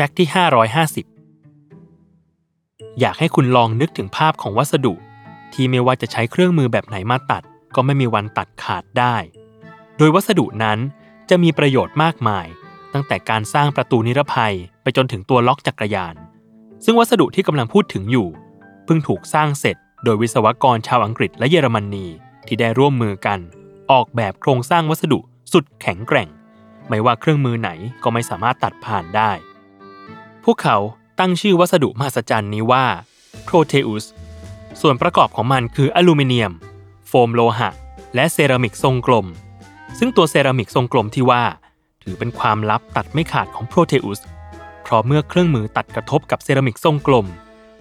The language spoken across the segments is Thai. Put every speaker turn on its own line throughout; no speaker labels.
ฟกต์ที่ 550 อยากให้คุณลองนึกถึงภาพของวัสดุ ที่ไม่ว่าจะใช้เครื่องมือแบบไหนมาตัด ก็ไม่มีวันตัดขาดได้ โดยวัสดุนั้นจะมีประโยชน์มากมาย ตั้งแต่การสร้างประตูนิรภัยไปจนถึงตัวล็อกจักรยาน ซึ่งวัสดุที่กำลังพูดถึงอยู่ เพิ่งถูกสร้างเสร็จ โดยวิศวกรชาวอังกฤษและเยอรมนีที่ได้ร่วมมือกัน ออกแบบโครงสร้างวัสดุสุดแข็งแกร่ง ไม่ว่าเครื่องมือไหนก็ไม่สามารถตัดผ่านได้ พวกเขาตั้งชื่อวัสดุมหัศจรรย์นี้ว่า Proteus ส่วนประกอบของมันคืออลูมิเนียม โฟมโลหะ และเซรามิกทรงกลม ซึ่งตัวเซรามิกทรงกลมที่ว่า ถือเป็นความลับตัดไม่ขาดของ Proteus เพราะเมื่อเครื่องมือตัดกระทบกับเซรามิกทรงกลม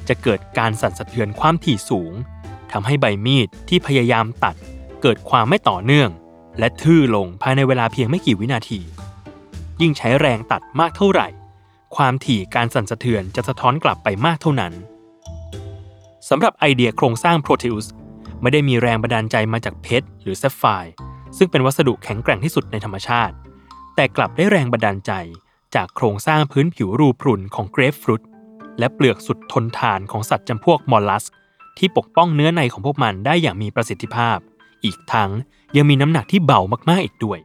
จะเกิดการสั่นสะเทือนความถี่สูงทำให้ใบมีดที่พยายามตัดเกิดความไม่ต่อเนื่อง และทื่อลงภายในเวลาเพียงไม่กี่วินาที ยิ่งใช้แรงตัดมากเท่าไหร่ ความถี่การสั่นสะเทือนจะสะท้อนกลับไปมากเท่านั้นสำหรับไอเดียโครงสร้าง Proteus ไม่ได้มีแรงบันดาลใจมาจากเพชรหรือแซฟไฟร์ซึ่งเป็นวัสดุแข็งแกร่งที่สุดในธรรมชาติ แต่กลับได้แรงบันดาลใจจากโครงสร้างพื้นผิวรูพรุนของเกรฟฟรุตและเปลือกสุดทนทานของสัตว์จำพวกมอลลัส ที่ปกป้องเนื้อในของพวกมันได้อย่างมีประสิทธิภาพ อีกทั้งยังมีน้ำหนักที่เบามากๆอีกด้วย